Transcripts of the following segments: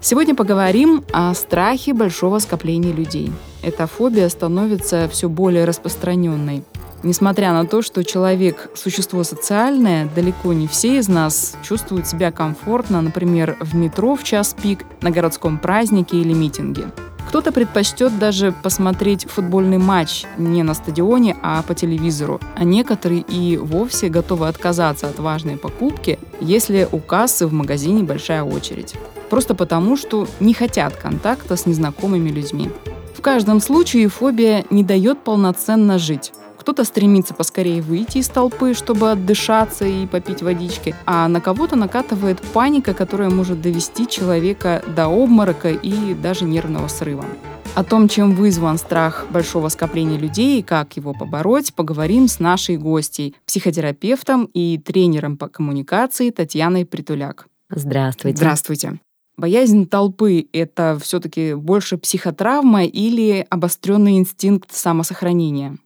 Сегодня поговорим о страхе большого скопления людей. Эта фобия становится все более распространенной. Несмотря на то, что человек – существо социальное, далеко не все из нас чувствуют себя комфортно, например, в метро в час пик, на городском празднике или митинге. Кто-то предпочтет даже посмотреть футбольный матч не на стадионе, а по телевизору. А некоторые и вовсе готовы отказаться от важной покупки, если у кассы в магазине большая очередь. Просто потому, что не хотят контакта с незнакомыми людьми. В каждом случае фобия не дает полноценно жить. Кто-то стремится поскорее выйти из толпы, чтобы отдышаться и попить водички, а на кого-то накатывает паника, которая может довести человека до обморока и даже нервного срыва. О том, чем вызван страх большого скопления людей и как его побороть, поговорим с нашей гостьей, психотерапевтом и тренером по коммуникации Татьяной Притуляк. Здравствуйте. Здравствуйте. Боязнь толпы — это все-таки больше психотравма или обостренный инстинкт самосохранения?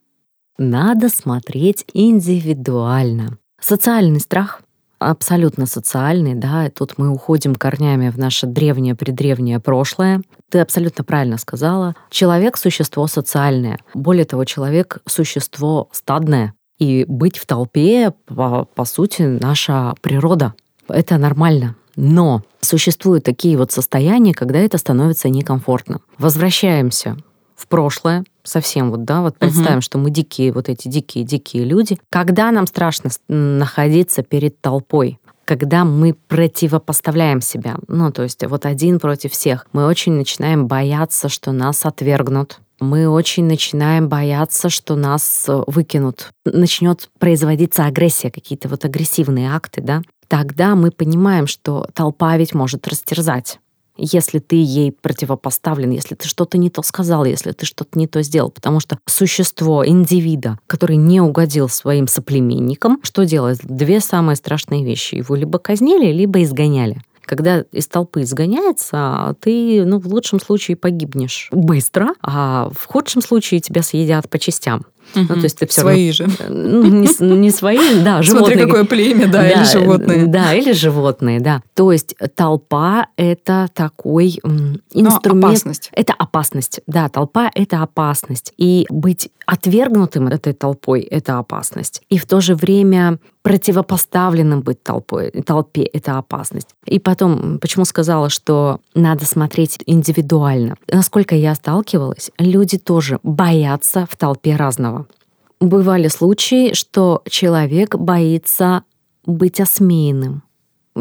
Надо смотреть индивидуально. Социальный страх абсолютно социальный, да, тут мы уходим корнями в наше древнее, предревнее прошлое. Ты абсолютно правильно сказала. Человек — существо социальное. Более того, человек — существо стадное. И быть в толпе, по, по сути, наша природа. Это нормально. Но существуют такие вот состояния, когда это становится некомфортно. Возвращаемся в прошлое, совсем вот, да, вот представим, угу. что мы дикие, вот эти дикие-дикие люди. Когда нам страшно находиться перед толпой? когда мы противопоставляем себя, ну, то есть вот один против всех, мы очень начинаем бояться, что нас отвергнут, мы очень начинаем бояться, что нас э, выкинут. Начнет производиться агрессия, какие-то вот агрессивные акты, да. Тогда мы понимаем, что толпа ведь может растерзать если ты ей противопоставлен, если ты что-то не то сказал, если ты что-то не то сделал. Потому что существо, индивида, который не угодил своим соплеменникам, что делает? Две самые страшные вещи. Его либо казнили, либо изгоняли когда из толпы изгоняется, ты, ну, в лучшем случае погибнешь быстро, а в худшем случае тебя съедят по частям. Угу. Ну, то есть ты все свои равно... же. Ну, не, не свои, да, животные. Смотри, какое племя, да, да, или животные. Да, или животные, да. То есть толпа — это такой инструмент. Но опасность. Это опасность, да, толпа — это опасность. И быть отвергнутым этой толпой — это опасность. И в то же время противопоставленным быть толпой, толпе — это опасность. И потом, почему сказала, что надо смотреть индивидуально. Насколько я сталкивалась, люди тоже боятся в толпе разного. Бывали случаи, что человек боится быть осмеянным.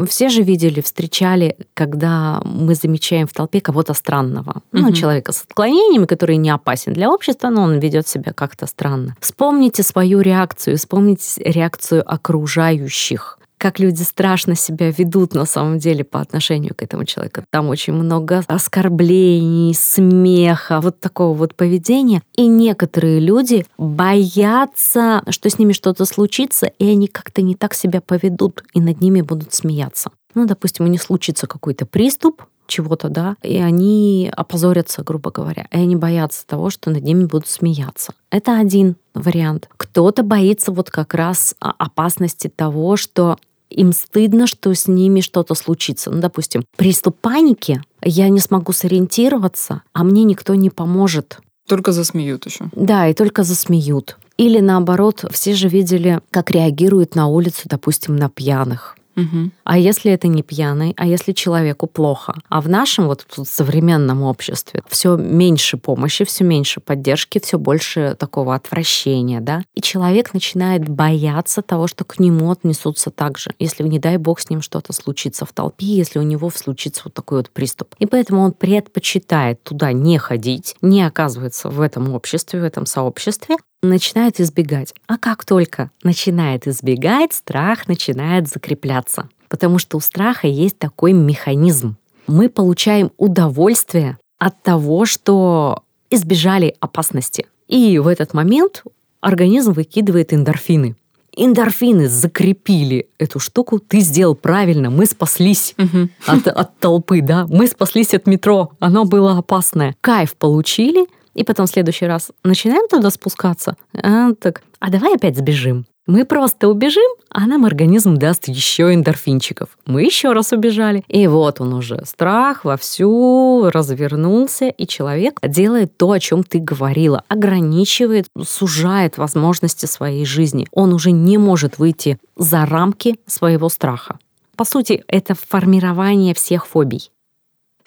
Все же видели, встречали, когда мы замечаем в толпе кого-то странного. Угу. Ну, человека с отклонениями, который не опасен для общества, но он ведет себя как-то странно. Вспомните свою реакцию, вспомните реакцию окружающих как люди страшно себя ведут на самом деле по отношению к этому человеку. Там очень много оскорблений, смеха, вот такого вот поведения. И некоторые люди боятся, что с ними что-то случится, и они как-то не так себя поведут, и над ними будут смеяться. Ну, допустим, у них случится какой-то приступ, чего-то, да, и они опозорятся, грубо говоря, и они боятся того, что над ними будут смеяться. Это один вариант. Кто-то боится вот как раз опасности того, что им стыдно, что с ними что-то случится. Ну, допустим, приступ паники, я не смогу сориентироваться, а мне никто не поможет. Только засмеют еще. Да, и только засмеют. Или наоборот, все же видели, как реагируют на улицу, допустим, на пьяных. Угу. А если это не пьяный, а если человеку плохо? А в нашем вот современном обществе все меньше помощи, все меньше поддержки, все больше такого отвращения, да? И человек начинает бояться того, что к нему отнесутся так же, если, не дай бог, с ним что-то случится в толпе, если у него случится вот такой вот приступ. И поэтому он предпочитает туда не ходить, не оказывается в этом обществе, в этом сообществе, начинает избегать. А как только начинает избегать, страх начинает закрепляться. Потому что у страха есть такой механизм. Мы получаем удовольствие от того, что избежали опасности. И в этот момент организм выкидывает эндорфины. Эндорфины закрепили эту штуку. Ты сделал правильно, мы спаслись Мгм. от, от толпы, да. Мы спаслись от метро, оно было опасное. Кайф получили, и потом в следующий раз начинаем туда спускаться. А, так, а давай опять сбежим. Мы просто убежим, а нам организм даст еще эндорфинчиков. Мы еще раз убежали. И вот он уже. Страх вовсю развернулся, и человек делает то, о чем ты говорила. Ограничивает, сужает возможности своей жизни. Он уже не может выйти за рамки своего страха. По сути, это формирование всех фобий.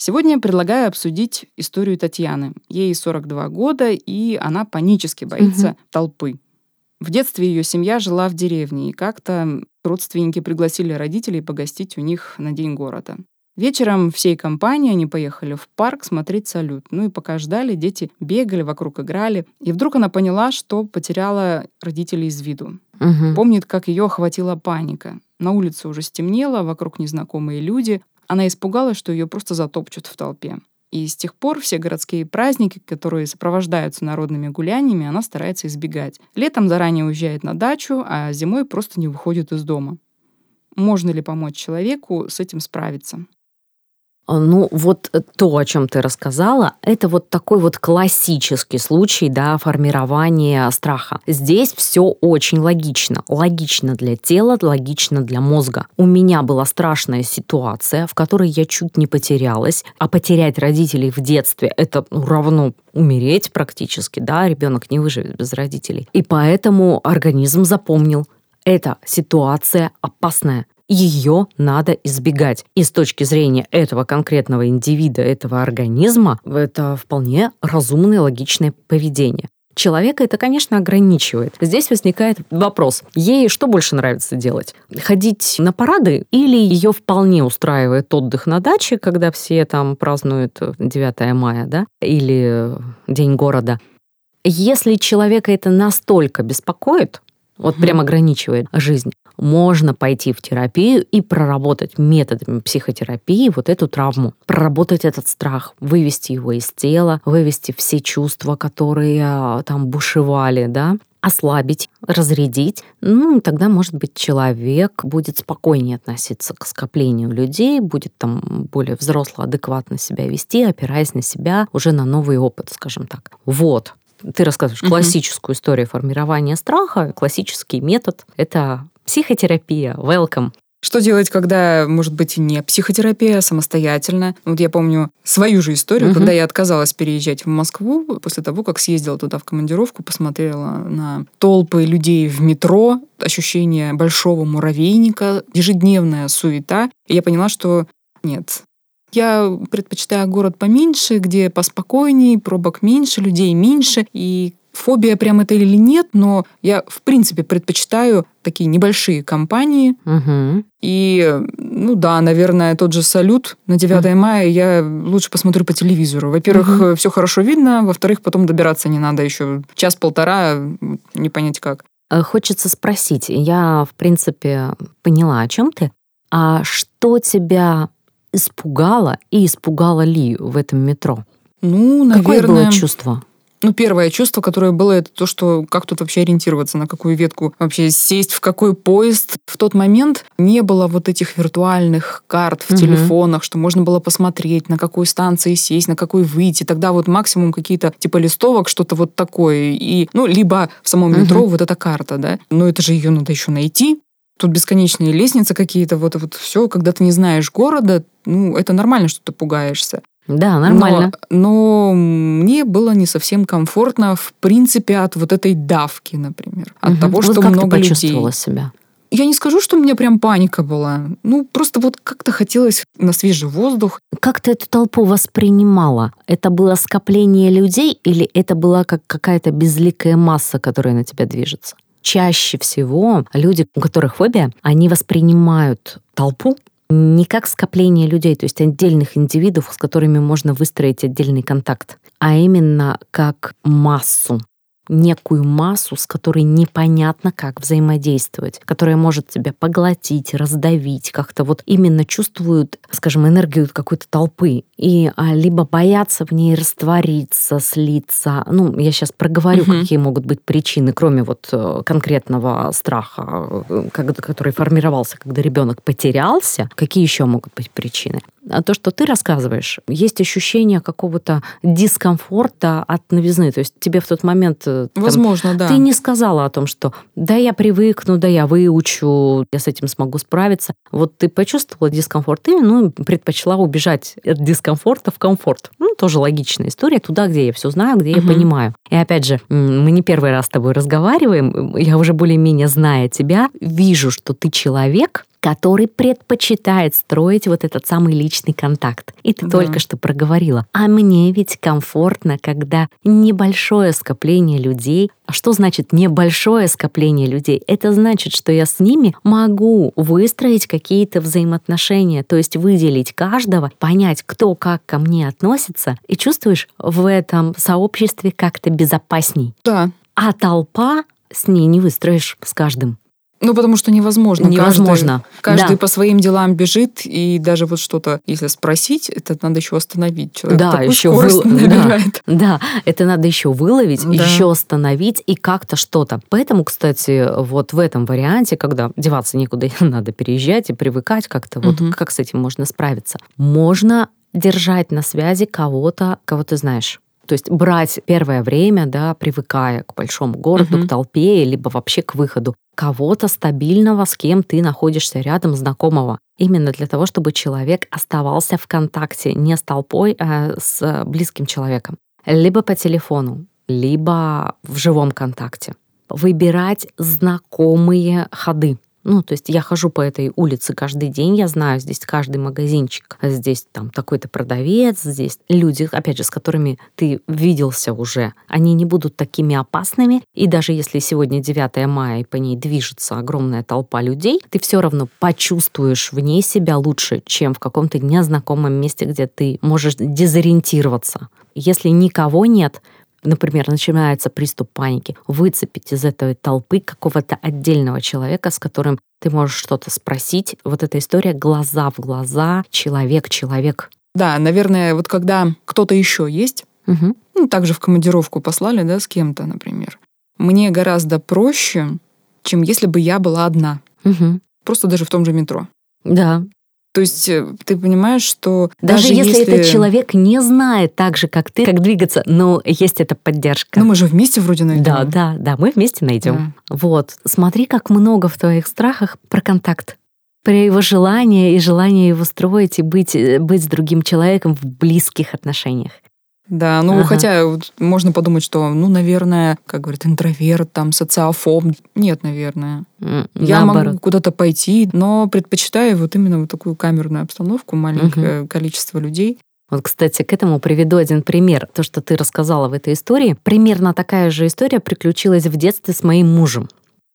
Сегодня предлагаю обсудить историю Татьяны. Ей 42 года, и она панически боится Мгм. толпы. В детстве ее семья жила в деревне, и как-то родственники пригласили родителей погостить у них на День города. Вечером всей компанией они поехали в парк смотреть салют. Ну и пока ждали, дети бегали, вокруг играли. И вдруг она поняла, что потеряла родителей из виду. Мгм. Помнит, как ее охватила паника. На улице уже стемнело, вокруг незнакомые люди. Она испугалась, что ее просто затопчут в толпе. И с тех пор все городские праздники, которые сопровождаются народными гуляниями, она старается избегать. Летом заранее уезжает на дачу, а зимой просто не выходит из дома. Можно ли помочь человеку с этим справиться? А, Ну, вот э, то, о чем ты рассказала, это вот такой вот классический случай, да, формирования страха. Здесь все очень логично. Логично для тела, логично для мозга. У меня была страшная ситуация, в которой я чуть не потерялась, а потерять родителей в детстве это ну, равно умереть практически, да, ребенок не выживет без родителей. И поэтому организм запомнил, эта ситуация опасная ее надо избегать. И с точки зрения этого конкретного индивида, этого организма, это вполне разумное, логичное поведение. Человека это, конечно, ограничивает. Здесь возникает вопрос, ей что больше нравится делать? Ходить на парады или ее вполне устраивает отдых на даче, когда все там празднуют 9 мая, да, или День города? Если человека это настолько беспокоит, вот прям ограничивает жизнь, можно пойти в терапию и проработать методами психотерапии вот эту травму, проработать этот страх, вывести его из тела, вывести все чувства, которые а, там бушевали, да, ослабить, разрядить, ну, тогда, может быть, человек будет спокойнее относиться к скоплению людей, будет там более взросло, адекватно себя вести, опираясь на себя, уже на новый опыт, скажем так. Вот. Ты рассказываешь классическую историю формирования страха, классический метод — это психотерапия, welcome. Что делать, когда, может быть, и не психотерапия, а самостоятельно? Вот я помню свою же историю, Мгм. когда я отказалась переезжать в Москву после того, как съездила туда в командировку, посмотрела на толпы людей в метро, ощущение большого муравейника, ежедневная суета. И я поняла, что нет, я предпочитаю город поменьше, где поспокойней, пробок меньше, людей меньше. И фобия прям это или нет, но я, в принципе, предпочитаю такие небольшие компании, Мгм. и, ну да, наверное, тот же салют на 9 мая я лучше посмотрю по телевизору. Во-первых, все хорошо видно, во-вторых, потом добираться не надо еще час-полтора, не понять как. Э, Хочется спросить, я, в принципе, поняла, о чем ты. А что тебя испугало и испугало ли в этом метро? Ну, Какое наверное... было чувство? Ну, первое чувство, которое было, это то, что как тут вообще ориентироваться, на какую ветку вообще сесть, в какой поезд. В тот момент не было вот этих виртуальных карт в Мгм. телефонах, что можно было посмотреть, на какой станции сесть, на какой выйти. Тогда вот максимум какие-то типа листовок, что-то вот такое. И, ну, либо в самом метро вот эта карта, да. Но это же ее надо еще найти. Тут бесконечные лестницы какие-то, вот, вот все, когда ты не знаешь города, ну, это нормально, что ты пугаешься. Да, нормально. Но, но мне было не совсем комфортно, в принципе, от вот этой давки, например. От Мгм. того, Вот что как много ты людей. почувствовала себя? Я не скажу, что у меня прям паника была. Ну, просто вот как-то хотелось на свежий воздух. Как ты эту толпу воспринимала? Это было скопление людей или это была как какая-то безликая масса, которая на тебя движется? Чаще всего люди, у которых фобия, они воспринимают толпу не как скопление людей, то есть отдельных индивидов, с которыми можно выстроить отдельный контакт, а именно как массу. Некую массу, с которой непонятно как взаимодействовать, которая может тебя поглотить, раздавить, как-то вот именно чувствуют, скажем, энергию какой-то толпы, и а, либо боятся в ней раствориться, слиться. Ну, я сейчас проговорю, угу. какие могут быть причины, кроме вот э, конкретного страха, э, который формировался, когда ребенок потерялся, какие еще могут быть причины? А то, что ты рассказываешь, есть ощущение какого-то дискомфорта от новизны. То есть тебе в тот момент... Э, там, Возможно, да. Ты не сказала о том, что да, я привыкну, да, я выучу, я с этим смогу справиться. Вот ты почувствовала дискомфорт, ты ну, предпочла убежать от дискомфорта в комфорт. Ну, тоже логичная история. Туда, где я все знаю, где угу. я понимаю. И опять же, мы не первый раз с тобой разговариваем, я уже более-менее зная тебя, вижу, что ты человек, который предпочитает строить вот этот самый личный контакт. И ты да. только что проговорила. А мне ведь комфортно, когда небольшое скопление людей. А что значит небольшое скопление людей? Это значит, что я с ними могу выстроить какие-то взаимоотношения, то есть выделить каждого, понять, кто как ко мне относится, и чувствуешь в этом сообществе как-то безопасней. Да. А толпа с ней не выстроишь с каждым. Ну, потому что невозможно. Невозможно. Каждый, каждый да. по своим делам бежит, и даже вот что-то, если спросить, это надо еще остановить. Человек да, еще вы... да, да, это надо еще выловить, да. еще остановить и как-то что-то. Поэтому, кстати, вот в этом варианте, когда деваться некуда, надо переезжать и привыкать как-то, вот угу. как с этим можно справиться? Можно держать на связи кого-то, кого ты знаешь. То есть брать первое время, да, привыкая к большому городу, угу. к толпе, либо вообще к выходу, кого-то стабильного, с кем ты находишься рядом, знакомого. Именно для того, чтобы человек оставался в контакте не с толпой, а с близким человеком. Либо по телефону, либо в живом контакте. Выбирать знакомые ходы. Ну, то есть я хожу по этой улице каждый день, я знаю здесь каждый магазинчик, здесь там такой-то продавец, здесь люди, опять же, с которыми ты виделся уже, они не будут такими опасными, и даже если сегодня 9 мая и по ней движется огромная толпа людей, ты все равно почувствуешь в ней себя лучше, чем в каком-то незнакомом месте, где ты можешь дезориентироваться. Если никого нет, например, начинается приступ паники, выцепить из этой толпы какого-то отдельного человека, с которым ты можешь что-то спросить. Вот эта история глаза в глаза, человек-человек. Да, наверное, вот когда кто-то еще есть, угу. ну, также в командировку послали, да, с кем-то, например, мне гораздо проще, чем если бы я была одна. Угу. Просто даже в том же метро. Да. То есть э, ты понимаешь, что даже, даже если, если этот человек не знает так же, как ты, как двигаться, но есть эта поддержка. Ну мы же вместе вроде найдем. Да, да, да, мы вместе найдем. Да. Вот, смотри, как много в твоих страхах про контакт про его желание и желание его строить и быть, э, быть с другим человеком в близких отношениях. Да, ну ага. хотя можно подумать, что, ну, наверное, как говорят, интроверт, там, социофоб. Нет, наверное. Mm, Я наоборот. могу куда-то пойти, но предпочитаю вот именно вот такую камерную обстановку, маленькое угу. количество людей. Вот, кстати, к этому приведу один пример. То, что ты рассказала в этой истории, примерно такая же история приключилась в детстве с моим мужем.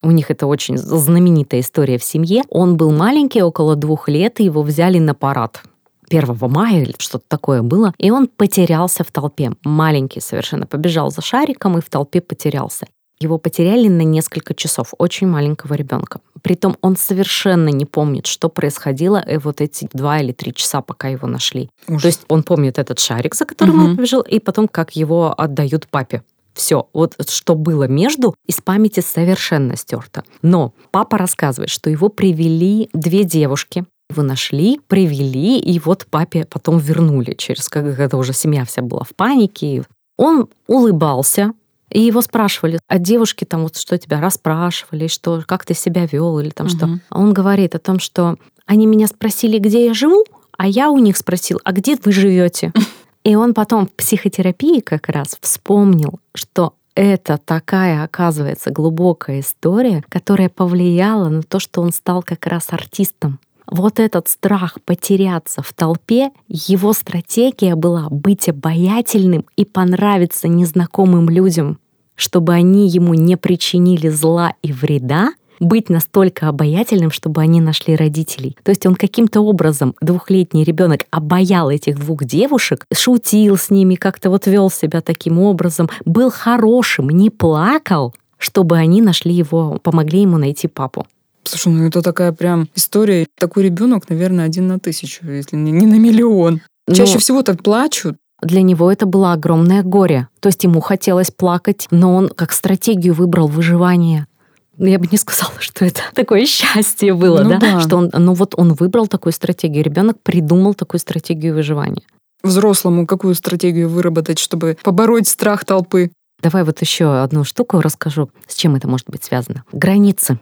У них это очень знаменитая история в семье. Он был маленький, около двух лет, и его взяли на парад. 1 мая или что-то такое было, и он потерялся в толпе. Маленький совершенно побежал за шариком и в толпе потерялся. Его потеряли на несколько часов, очень маленького ребенка. Притом он совершенно не помнит, что происходило и вот эти два или три часа, пока его нашли. Ужас. То есть он помнит этот шарик, за которым угу. он побежал, и потом, как его отдают папе. Все, вот что было между, из памяти совершенно стерто. Но папа рассказывает, что его привели две девушки, его нашли, привели, и вот папе потом вернули через, как это уже семья вся была в панике. Он улыбался, и его спрашивали, а девушки там вот что тебя расспрашивали, что, как ты себя вел или там угу. что. А он говорит о том, что они меня спросили, где я живу, а я у них спросил, а где вы живете? И он потом в психотерапии как раз вспомнил, что это такая, оказывается, глубокая история, которая повлияла на то, что он стал как раз артистом вот этот страх потеряться в толпе, его стратегия была быть обаятельным и понравиться незнакомым людям, чтобы они ему не причинили зла и вреда, быть настолько обаятельным, чтобы они нашли родителей. То есть он каким-то образом, двухлетний ребенок, обаял этих двух девушек, шутил с ними, как-то вот вел себя таким образом, был хорошим, не плакал, чтобы они нашли его, помогли ему найти папу. Слушай, ну это такая прям история. Такой ребенок, наверное, один на тысячу, если не, не на миллион. Чаще но... всего так плачут. Для него это было огромное горе. То есть ему хотелось плакать, но он как стратегию выбрал выживание. Я бы не сказала, что это такое счастье было, ну, да? да? Что он, ну вот он выбрал такую стратегию. Ребенок придумал такую стратегию выживания. Взрослому какую стратегию выработать, чтобы побороть страх толпы? Давай вот еще одну штуку расскажу, с чем это может быть связано. Границы.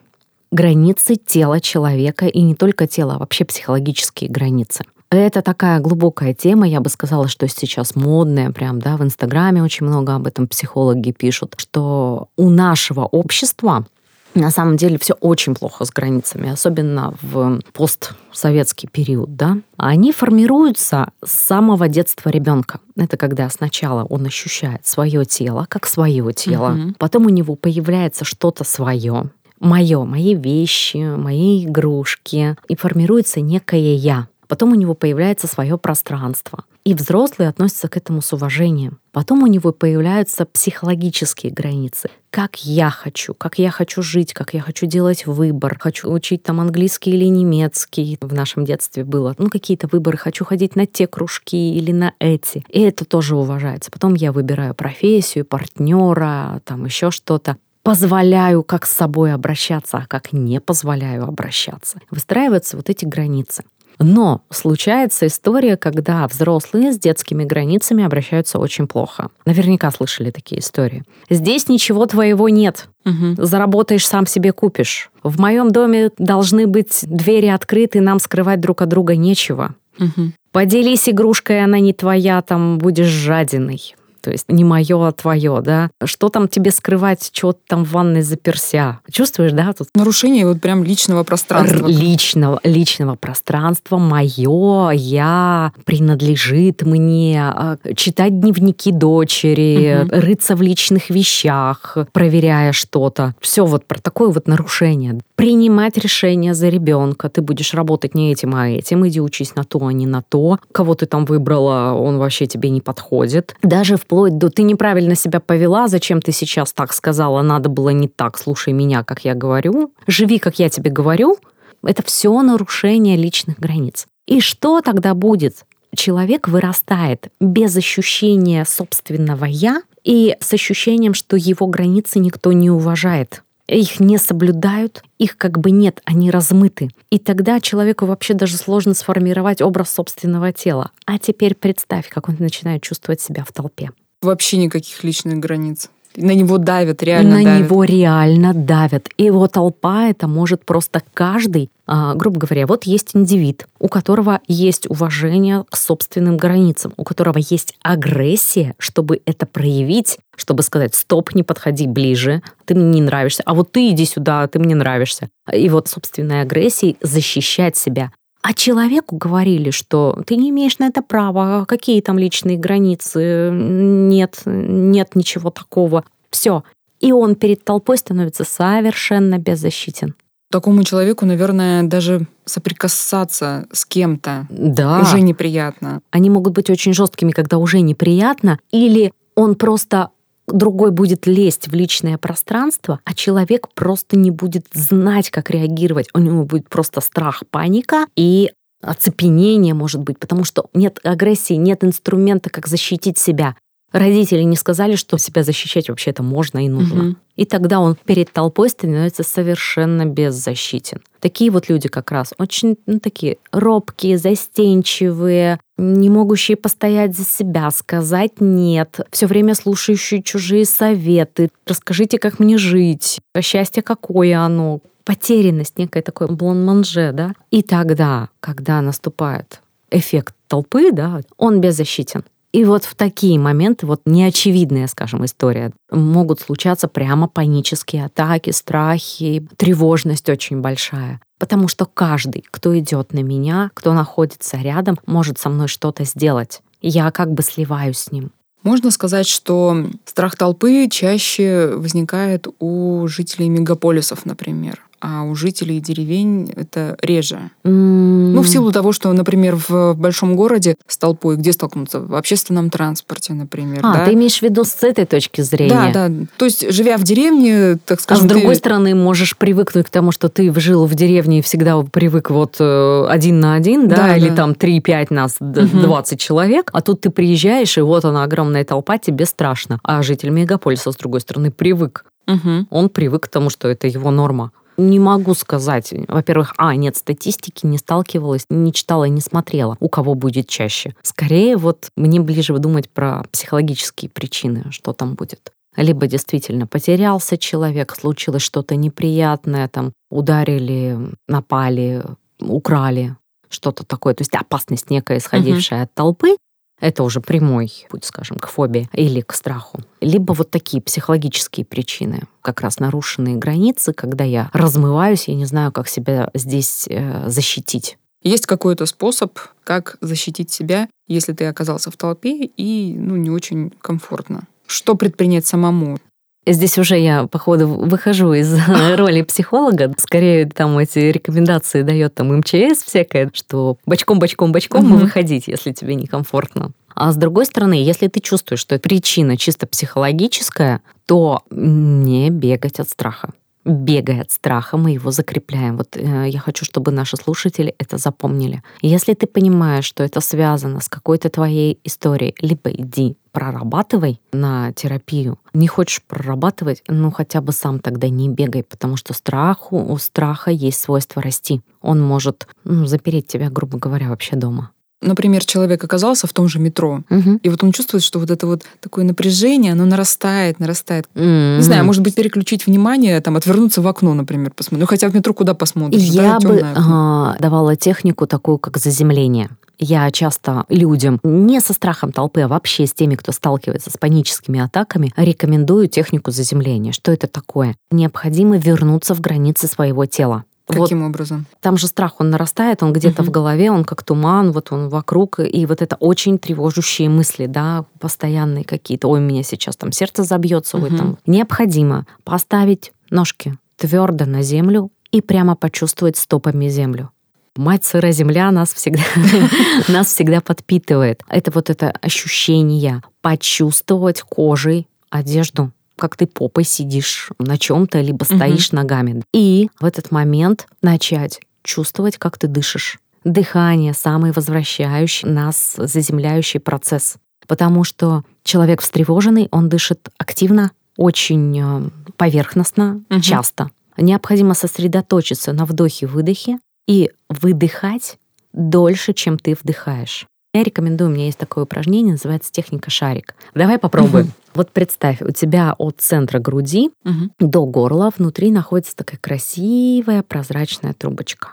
Границы тела человека, и не только тела, а вообще психологические границы. Это такая глубокая тема, я бы сказала, что сейчас модная, прям, да, в Инстаграме очень много об этом психологи пишут, что у нашего общества на самом деле все очень плохо с границами, особенно в постсоветский период, да. Они формируются с самого детства ребенка. Это когда сначала он ощущает свое тело как свое тело, угу. потом у него появляется что-то свое, мое, мои вещи, мои игрушки, и формируется некое я. Потом у него появляется свое пространство. И взрослые относятся к этому с уважением. Потом у него появляются психологические границы. Как я хочу, как я хочу жить, как я хочу делать выбор. Хочу учить там английский или немецкий. В нашем детстве было. Ну, какие-то выборы. Хочу ходить на те кружки или на эти. И это тоже уважается. Потом я выбираю профессию, партнера, там еще что-то позволяю как с собой обращаться, а как не позволяю обращаться. Выстраиваются вот эти границы. Но случается история, когда взрослые с детскими границами обращаются очень плохо. Наверняка слышали такие истории. Здесь ничего твоего нет. Угу. Заработаешь, сам себе купишь. В моем доме должны быть двери открыты, нам скрывать друг от друга нечего. Угу. Поделись игрушкой, она не твоя, там будешь жадиной то есть не мое, а твое, да. Что там тебе скрывать, что там в ванной заперся? Чувствуешь, да? Тут Нарушение вот прям личного пространства. Личного, личного пространства, мое, я, принадлежит мне, а, читать дневники дочери, угу. рыться в личных вещах, проверяя что-то. Все вот про такое вот нарушение. Принимать решение за ребенка. Ты будешь работать не этим, а этим. Иди учись на то, а не на то. Кого ты там выбрала, он вообще тебе не подходит. Даже в вплоть до «ты неправильно себя повела, зачем ты сейчас так сказала, надо было не так, слушай меня, как я говорю, живи, как я тебе говорю», это все нарушение личных границ. И что тогда будет? Человек вырастает без ощущения собственного «я» и с ощущением, что его границы никто не уважает их не соблюдают, их как бы нет, они размыты. И тогда человеку вообще даже сложно сформировать образ собственного тела. А теперь представь, как он начинает чувствовать себя в толпе. Вообще никаких личных границ. На него давят, реально На давят. него реально давят. И его толпа это может просто каждый, а, грубо говоря, вот есть индивид, у которого есть уважение к собственным границам, у которого есть агрессия, чтобы это проявить, чтобы сказать, стоп, не подходи ближе, ты мне не нравишься, а вот ты иди сюда, ты мне нравишься. И вот собственной агрессией защищать себя. А человеку говорили, что ты не имеешь на это права, какие там личные границы, нет, нет ничего такого. Все. И он перед толпой становится совершенно беззащитен. Такому человеку, наверное, даже соприкасаться с кем-то да. уже неприятно. Они могут быть очень жесткими, когда уже неприятно, или он просто другой будет лезть в личное пространство, а человек просто не будет знать, как реагировать. У него будет просто страх, паника и оцепенение, может быть, потому что нет агрессии, нет инструмента, как защитить себя. Родители не сказали, что себя защищать вообще-то можно и нужно. Угу. И тогда он перед толпой становится совершенно беззащитен. Такие вот люди как раз очень ну, такие робкие, застенчивые, не могущие постоять за себя, сказать нет, все время слушающие чужие советы. Расскажите, как мне жить, а счастье какое оно, потерянность, некое такое блон-манже, да. И тогда, когда наступает эффект толпы, да, он беззащитен. И вот в такие моменты, вот неочевидная, скажем, история, могут случаться прямо панические атаки, страхи, тревожность очень большая. Потому что каждый, кто идет на меня, кто находится рядом, может со мной что-то сделать. Я как бы сливаюсь с ним. Можно сказать, что страх толпы чаще возникает у жителей мегаполисов, например. А у жителей деревень это реже. Ну, в силу того, что, например, в большом городе с толпой, где столкнуться? В общественном транспорте, например. А, да? ты имеешь в виду с этой точки зрения? Да, да. То есть, живя в деревне, так А скажем, с другой ты- стороны, можешь привыкнуть к тому, что ты жил в деревне и всегда привык вот э, один на один, да, Да, или да. там 3-5 нас. 20 человек, а тут ты приезжаешь, и вот она огромная толпа, тебе страшно. А житель мегаполиса, с другой стороны, привык. Мгм. Он привык к тому, что это его норма. Не могу сказать. Во-первых, а, нет статистики, не сталкивалась, не читала, не смотрела, у кого будет чаще. Скорее, вот мне ближе думать про психологические причины, что там будет. Либо действительно потерялся человек, случилось что-то неприятное, там ударили, напали, украли, что-то такое. То есть опасность некая, исходившая от толпы, это уже прямой путь, скажем, к фобии или к страху. Либо вот такие психологические причины, как раз нарушенные границы, когда я размываюсь, я не знаю, как себя здесь э, защитить. Есть какой-то способ, как защитить себя, если ты оказался в толпе и ну, не очень комфортно? Что предпринять самому? Здесь уже я, походу, выхожу из роли психолога. Скорее, там эти рекомендации дает там МЧС всякое, что бочком-бочком-бочком Мгм. выходить, если тебе некомфортно. А с другой стороны, если ты чувствуешь, что причина чисто психологическая, то не бегать от страха. Бегай от страха, мы его закрепляем. Вот э, я хочу, чтобы наши слушатели это запомнили. Если ты понимаешь, что это связано с какой-то твоей историей, либо иди прорабатывай на терапию. Не хочешь прорабатывать, ну хотя бы сам тогда не бегай, потому что страху, у страха есть свойство расти. Он может ну, запереть тебя, грубо говоря, вообще дома. Например, человек оказался в том же метро, Мгм. и вот он чувствует, что вот это вот такое напряжение, оно нарастает, нарастает. М. Не знаю, может быть, переключить внимание, там, отвернуться в окно, например, посмотреть. Ну, хотя в метро куда посмотришь? Я да, бы а, давала технику такую, как заземление. Я часто людям, не со страхом толпы, а вообще с теми, кто сталкивается с паническими атаками, рекомендую технику заземления. Что это такое? Необходимо вернуться в границы своего тела. Вот Каким образом? там же страх, он нарастает, он где-то Мгм. в голове, он как туман, вот он вокруг, и вот это очень тревожущие мысли, да, постоянные какие-то. Ой, у меня сейчас там сердце забьется, ой, Мгм. там. Необходимо поставить ножки твердо на землю и прямо почувствовать стопами землю. Мать сырая земля нас всегда, нас всегда подпитывает. Это вот это ощущение почувствовать кожей одежду, как ты попой сидишь на чем-то, либо стоишь ногами. И в этот момент начать чувствовать, как ты дышишь. Дыхание — самый возвращающий нас, заземляющий процесс. Потому что человек встревоженный, он дышит активно, очень э, поверхностно, Мгм. часто. Необходимо сосредоточиться на вдохе-выдохе и выдыхать дольше, чем ты вдыхаешь. Я рекомендую, у меня есть такое упражнение, называется техника шарик. Давай попробуем. Вот представь, у тебя от центра груди до горла внутри находится такая красивая прозрачная трубочка.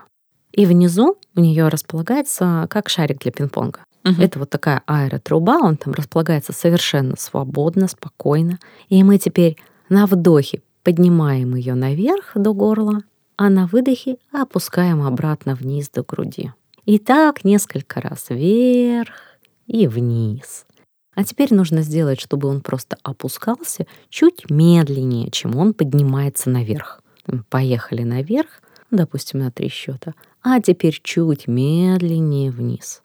И внизу у нее располагается как шарик для пинг-понга. Мгм. Это вот такая аэротруба, он там располагается совершенно свободно, спокойно. И мы теперь на вдохе поднимаем ее наверх до горла, а на выдохе опускаем обратно вниз до груди. И так несколько раз вверх и вниз. А теперь нужно сделать, чтобы он просто опускался чуть медленнее, чем он поднимается наверх. Поехали наверх, допустим, на три счета, а теперь чуть медленнее вниз.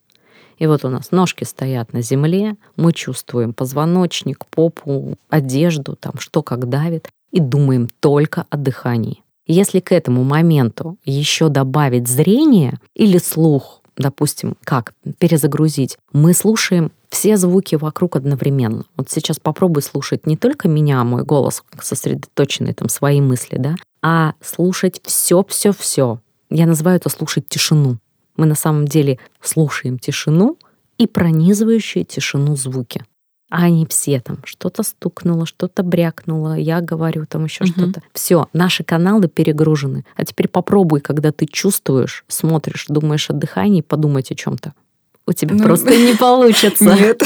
И вот у нас ножки стоят на земле, мы чувствуем позвоночник, попу, одежду, там что как давит, и думаем только о дыхании. Если к этому моменту еще добавить зрение или слух, допустим, как перезагрузить, мы слушаем все звуки вокруг одновременно. Вот сейчас попробуй слушать не только меня, мой голос сосредоточенный, там свои мысли, да, а слушать все-все-все. Я называю это слушать тишину. Мы на самом деле слушаем тишину и пронизывающие тишину звуки. А они все там что-то стукнуло, что-то брякнуло, я говорю там еще Мгм. что-то. Все, наши каналы перегружены. А теперь попробуй, когда ты чувствуешь, смотришь, думаешь о дыхании, подумать о чем-то. У тебя Ну, просто не получится. Нет.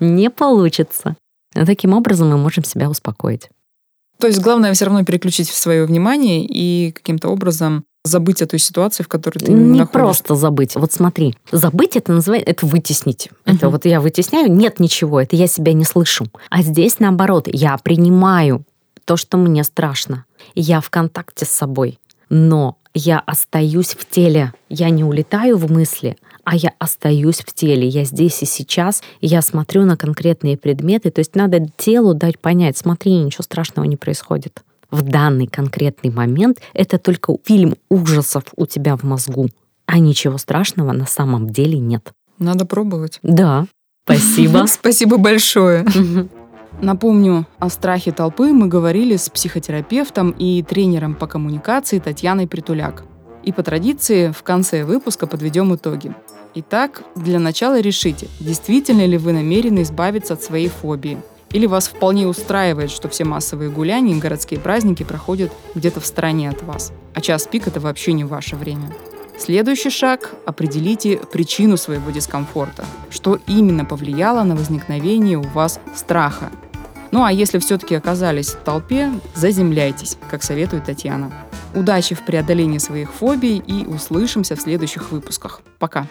Не получится. Таким образом мы можем себя успокоить. То есть главное все равно переключить свое внимание и каким-то образом забыть о той ситуации, в которой ты не находишься. просто забыть. Вот смотри, забыть это называется, это вытеснить. Это Мгм. вот я вытесняю, нет ничего, это я себя не слышу. А здесь наоборот, я принимаю то, что мне страшно. Я в контакте с собой. но я остаюсь в теле. Я не улетаю в мысли, а я остаюсь в теле. Я здесь и сейчас, и я смотрю на конкретные предметы. То есть надо телу дать понять, смотри, ничего страшного не происходит. В данный конкретный момент это только фильм ужасов у тебя в мозгу, а ничего страшного на самом деле нет. Надо пробовать. Да, спасибо. Спасибо большое. Напомню, о страхе толпы мы говорили с психотерапевтом и тренером по коммуникации Татьяной Притуляк. И по традиции в конце выпуска подведем итоги. Итак, для начала решите, действительно ли вы намерены избавиться от своей фобии. Или вас вполне устраивает, что все массовые гуляния и городские праздники проходят где-то в стороне от вас, а час пик это вообще не ваше время. Следующий шаг – определите причину своего дискомфорта. Что именно повлияло на возникновение у вас страха ну а если все-таки оказались в толпе, заземляйтесь, как советует Татьяна. Удачи в преодолении своих фобий и услышимся в следующих выпусках. Пока!